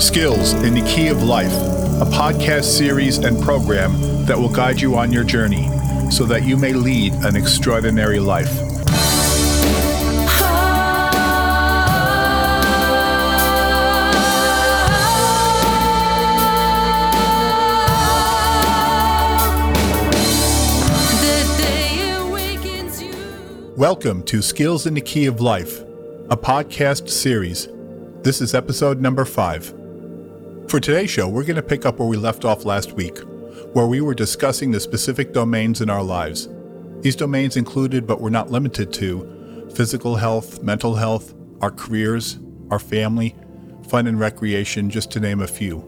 Skills in the Key of Life, a podcast series and program that will guide you on your journey so that you may lead an extraordinary life. Welcome to Skills in the Key of Life, a podcast series. This is episode number five. For today's show, we're going to pick up where we left off last week, where we were discussing the specific domains in our lives. These domains included, but were not limited to, physical health, mental health, our careers, our family, fun and recreation, just to name a few.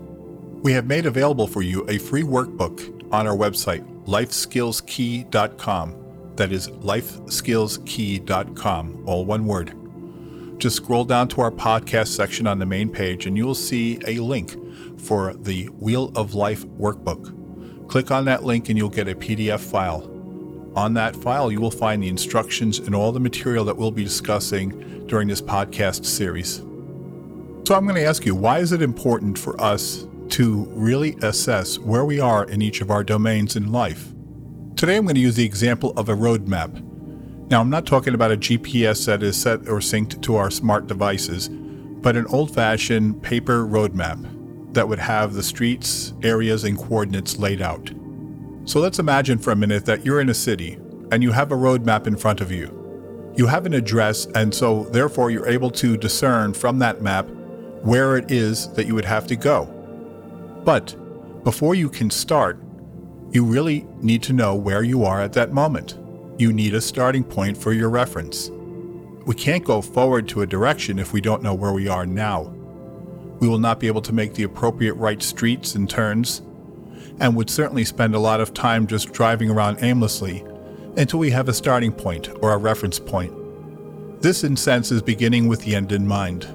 We have made available for you a free workbook on our website, lifeskillskey.com. That is lifeskillskey.com, all one word. Just scroll down to our podcast section on the main page and you'll see a link for the Wheel of Life workbook. Click on that link and you'll get a PDF file. On that file, you will find the instructions and all the material that we'll be discussing during this podcast series. So, I'm going to ask you why is it important for us to really assess where we are in each of our domains in life? Today I'm going to use the example of a roadmap. Now, I'm not talking about a GPS that is set or synced to our smart devices, but an old fashioned paper road map that would have the streets, areas, and coordinates laid out. So let's imagine for a minute that you're in a city and you have a road map in front of you. You have an address, and so therefore you're able to discern from that map where it is that you would have to go. But before you can start, you really need to know where you are at that moment. You need a starting point for your reference. We can't go forward to a direction if we don't know where we are now. We will not be able to make the appropriate right streets and turns, and would certainly spend a lot of time just driving around aimlessly until we have a starting point or a reference point. This, in sense, is beginning with the end in mind.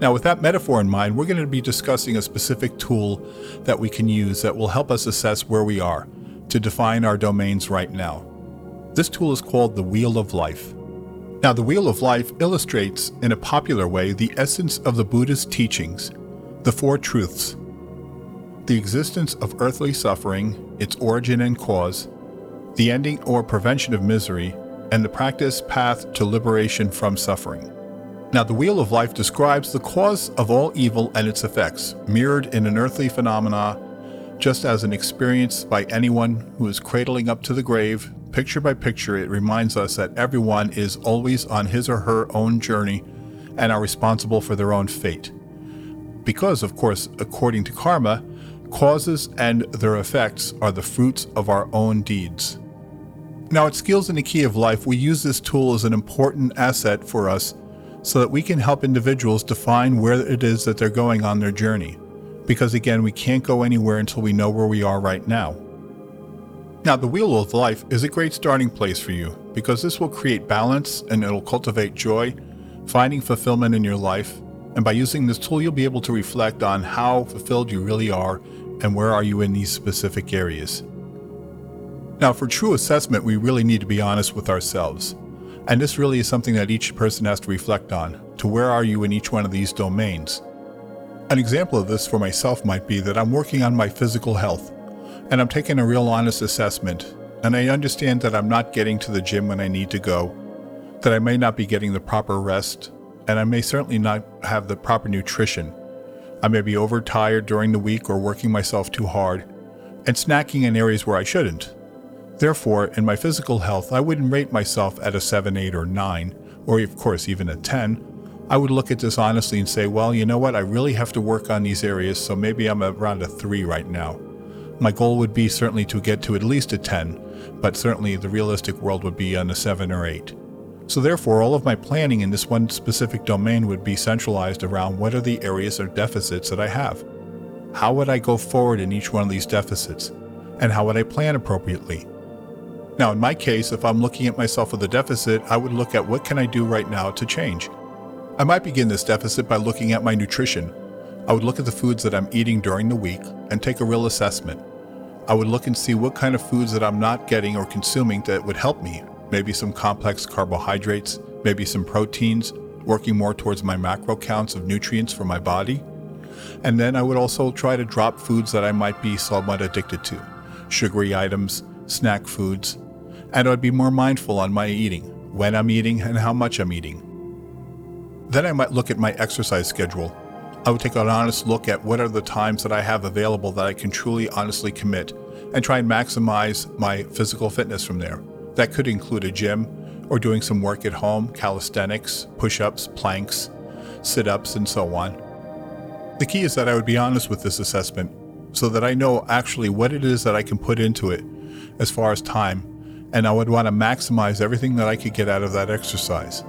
Now, with that metaphor in mind, we're going to be discussing a specific tool that we can use that will help us assess where we are to define our domains right now. This tool is called the Wheel of Life. Now, the Wheel of Life illustrates in a popular way the essence of the Buddhist teachings, the Four Truths the existence of earthly suffering, its origin and cause, the ending or prevention of misery, and the practice path to liberation from suffering. Now, the Wheel of Life describes the cause of all evil and its effects, mirrored in an earthly phenomena, just as an experience by anyone who is cradling up to the grave. Picture by picture, it reminds us that everyone is always on his or her own journey and are responsible for their own fate. Because, of course, according to karma, causes and their effects are the fruits of our own deeds. Now, at Skills in the Key of Life, we use this tool as an important asset for us so that we can help individuals define where it is that they're going on their journey. Because again, we can't go anywhere until we know where we are right now. Now, the Wheel of Life is a great starting place for you because this will create balance and it'll cultivate joy, finding fulfillment in your life. And by using this tool, you'll be able to reflect on how fulfilled you really are and where are you in these specific areas. Now, for true assessment, we really need to be honest with ourselves. And this really is something that each person has to reflect on to where are you in each one of these domains. An example of this for myself might be that I'm working on my physical health and I'm taking a real honest assessment, and I understand that I'm not getting to the gym when I need to go, that I may not be getting the proper rest, and I may certainly not have the proper nutrition. I may be overtired during the week or working myself too hard, and snacking in areas where I shouldn't. Therefore, in my physical health, I wouldn't rate myself at a 7, 8, or 9, or of course even a 10. I would look at this honestly and say, well, you know what, I really have to work on these areas, so maybe I'm around a 3 right now. My goal would be certainly to get to at least a 10, but certainly the realistic world would be on a 7 or 8. So, therefore, all of my planning in this one specific domain would be centralized around what are the areas or deficits that I have. How would I go forward in each one of these deficits? And how would I plan appropriately? Now, in my case, if I'm looking at myself with a deficit, I would look at what can I do right now to change. I might begin this deficit by looking at my nutrition. I would look at the foods that I'm eating during the week and take a real assessment. I would look and see what kind of foods that I'm not getting or consuming that would help me. Maybe some complex carbohydrates, maybe some proteins, working more towards my macro counts of nutrients for my body. And then I would also try to drop foods that I might be somewhat addicted to sugary items, snack foods, and I'd be more mindful on my eating, when I'm eating, and how much I'm eating. Then I might look at my exercise schedule. I would take an honest look at what are the times that I have available that I can truly honestly commit and try and maximize my physical fitness from there. That could include a gym or doing some work at home, calisthenics, push ups, planks, sit ups, and so on. The key is that I would be honest with this assessment so that I know actually what it is that I can put into it as far as time, and I would want to maximize everything that I could get out of that exercise.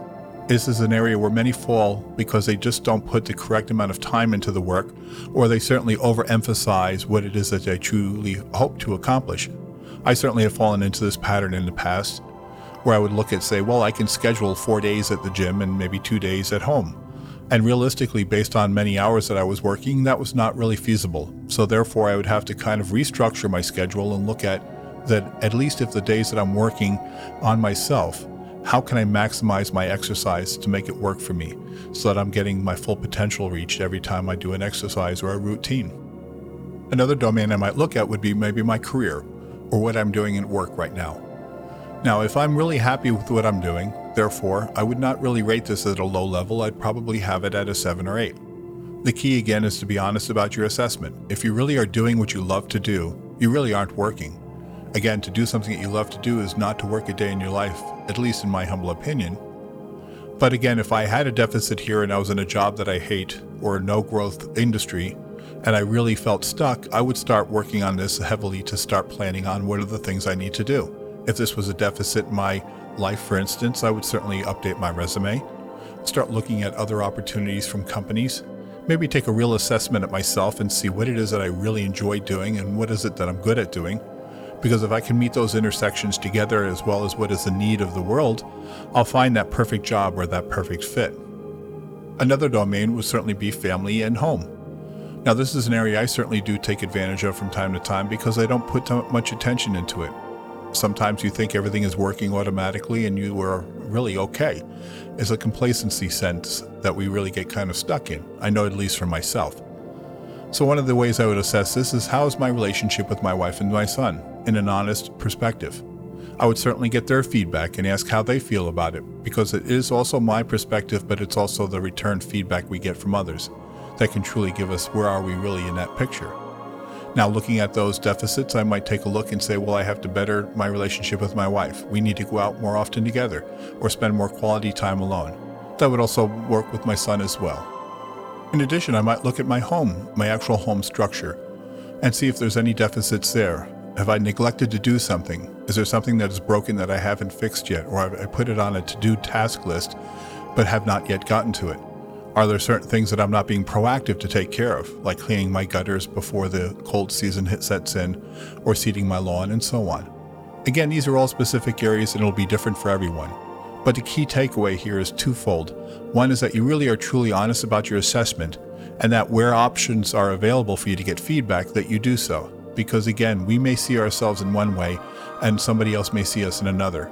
This is an area where many fall because they just don't put the correct amount of time into the work, or they certainly overemphasize what it is that they truly hope to accomplish. I certainly have fallen into this pattern in the past, where I would look at, say, well, I can schedule four days at the gym and maybe two days at home. And realistically, based on many hours that I was working, that was not really feasible. So therefore, I would have to kind of restructure my schedule and look at that at least if the days that I'm working on myself, how can I maximize my exercise to make it work for me so that I'm getting my full potential reached every time I do an exercise or a routine? Another domain I might look at would be maybe my career or what I'm doing at work right now. Now, if I'm really happy with what I'm doing, therefore, I would not really rate this at a low level, I'd probably have it at a 7 or 8. The key again is to be honest about your assessment. If you really are doing what you love to do, you really aren't working. Again, to do something that you love to do is not to work a day in your life, at least in my humble opinion. But again, if I had a deficit here and I was in a job that I hate or a no growth industry, and I really felt stuck, I would start working on this heavily to start planning on what are the things I need to do. If this was a deficit in my life, for instance, I would certainly update my resume, start looking at other opportunities from companies, maybe take a real assessment at myself and see what it is that I really enjoy doing and what is it that I'm good at doing because if I can meet those intersections together as well as what is the need of the world, I'll find that perfect job or that perfect fit. Another domain would certainly be family and home. Now, this is an area I certainly do take advantage of from time to time because I don't put much attention into it. Sometimes you think everything is working automatically and you are really okay. It's a complacency sense that we really get kind of stuck in. I know at least for myself. So, one of the ways I would assess this is how is my relationship with my wife and my son in an honest perspective? I would certainly get their feedback and ask how they feel about it because it is also my perspective, but it's also the return feedback we get from others that can truly give us where are we really in that picture. Now, looking at those deficits, I might take a look and say, well, I have to better my relationship with my wife. We need to go out more often together or spend more quality time alone. That would also work with my son as well. In addition, I might look at my home, my actual home structure, and see if there's any deficits there. Have I neglected to do something? Is there something that is broken that I haven't fixed yet, or I put it on a to do task list but have not yet gotten to it? Are there certain things that I'm not being proactive to take care of, like cleaning my gutters before the cold season sets in, or seeding my lawn, and so on? Again, these are all specific areas and it'll be different for everyone. But the key takeaway here is twofold. One is that you really are truly honest about your assessment, and that where options are available for you to get feedback, that you do so. Because again, we may see ourselves in one way, and somebody else may see us in another.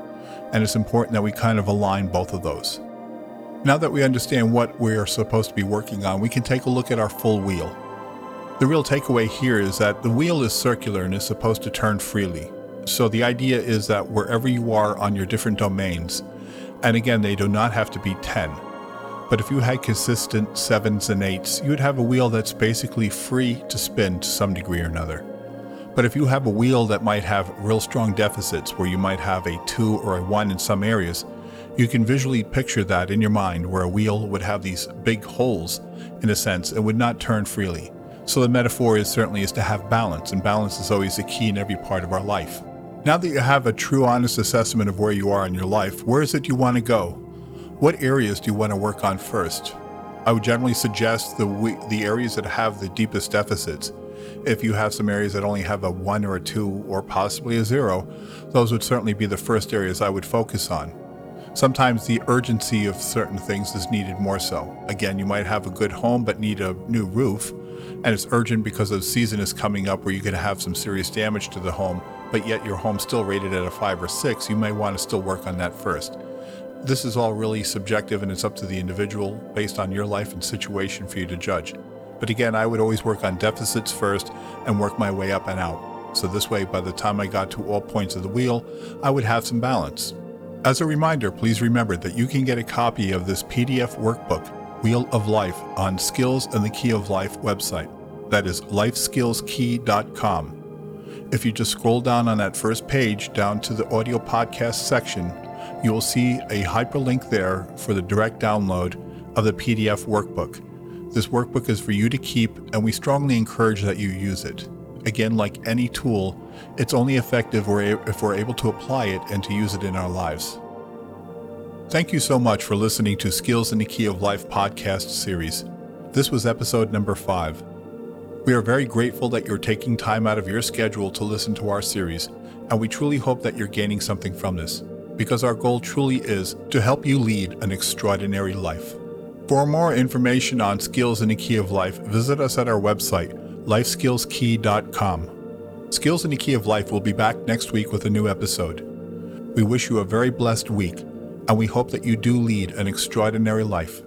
And it's important that we kind of align both of those. Now that we understand what we are supposed to be working on, we can take a look at our full wheel. The real takeaway here is that the wheel is circular and is supposed to turn freely. So the idea is that wherever you are on your different domains, and again, they do not have to be 10. But if you had consistent sevens and eights, you would have a wheel that's basically free to spin to some degree or another. But if you have a wheel that might have real strong deficits, where you might have a two or a one in some areas, you can visually picture that in your mind where a wheel would have these big holes, in a sense, and would not turn freely. So the metaphor is certainly is to have balance, and balance is always a key in every part of our life. Now that you have a true, honest assessment of where you are in your life, where is it you want to go? What areas do you want to work on first? I would generally suggest the the areas that have the deepest deficits. If you have some areas that only have a one or a two or possibly a zero, those would certainly be the first areas I would focus on. Sometimes the urgency of certain things is needed more so. Again, you might have a good home but need a new roof, and it's urgent because the season is coming up where you could have some serious damage to the home but yet your home's still rated at a five or six, you may want to still work on that first. This is all really subjective and it's up to the individual based on your life and situation for you to judge. But again, I would always work on deficits first and work my way up and out. So this way, by the time I got to all points of the wheel, I would have some balance. As a reminder, please remember that you can get a copy of this PDF workbook, Wheel of Life, on Skills in the Key of Life website. That is lifeskillskey.com. If you just scroll down on that first page down to the audio podcast section, you will see a hyperlink there for the direct download of the PDF workbook. This workbook is for you to keep, and we strongly encourage that you use it. Again, like any tool, it's only effective if we're able to apply it and to use it in our lives. Thank you so much for listening to Skills in the Key of Life podcast series. This was episode number five. We are very grateful that you're taking time out of your schedule to listen to our series, and we truly hope that you're gaining something from this, because our goal truly is to help you lead an extraordinary life. For more information on Skills in the Key of Life, visit us at our website, lifeskillskey.com. Skills in the Key of Life will be back next week with a new episode. We wish you a very blessed week, and we hope that you do lead an extraordinary life.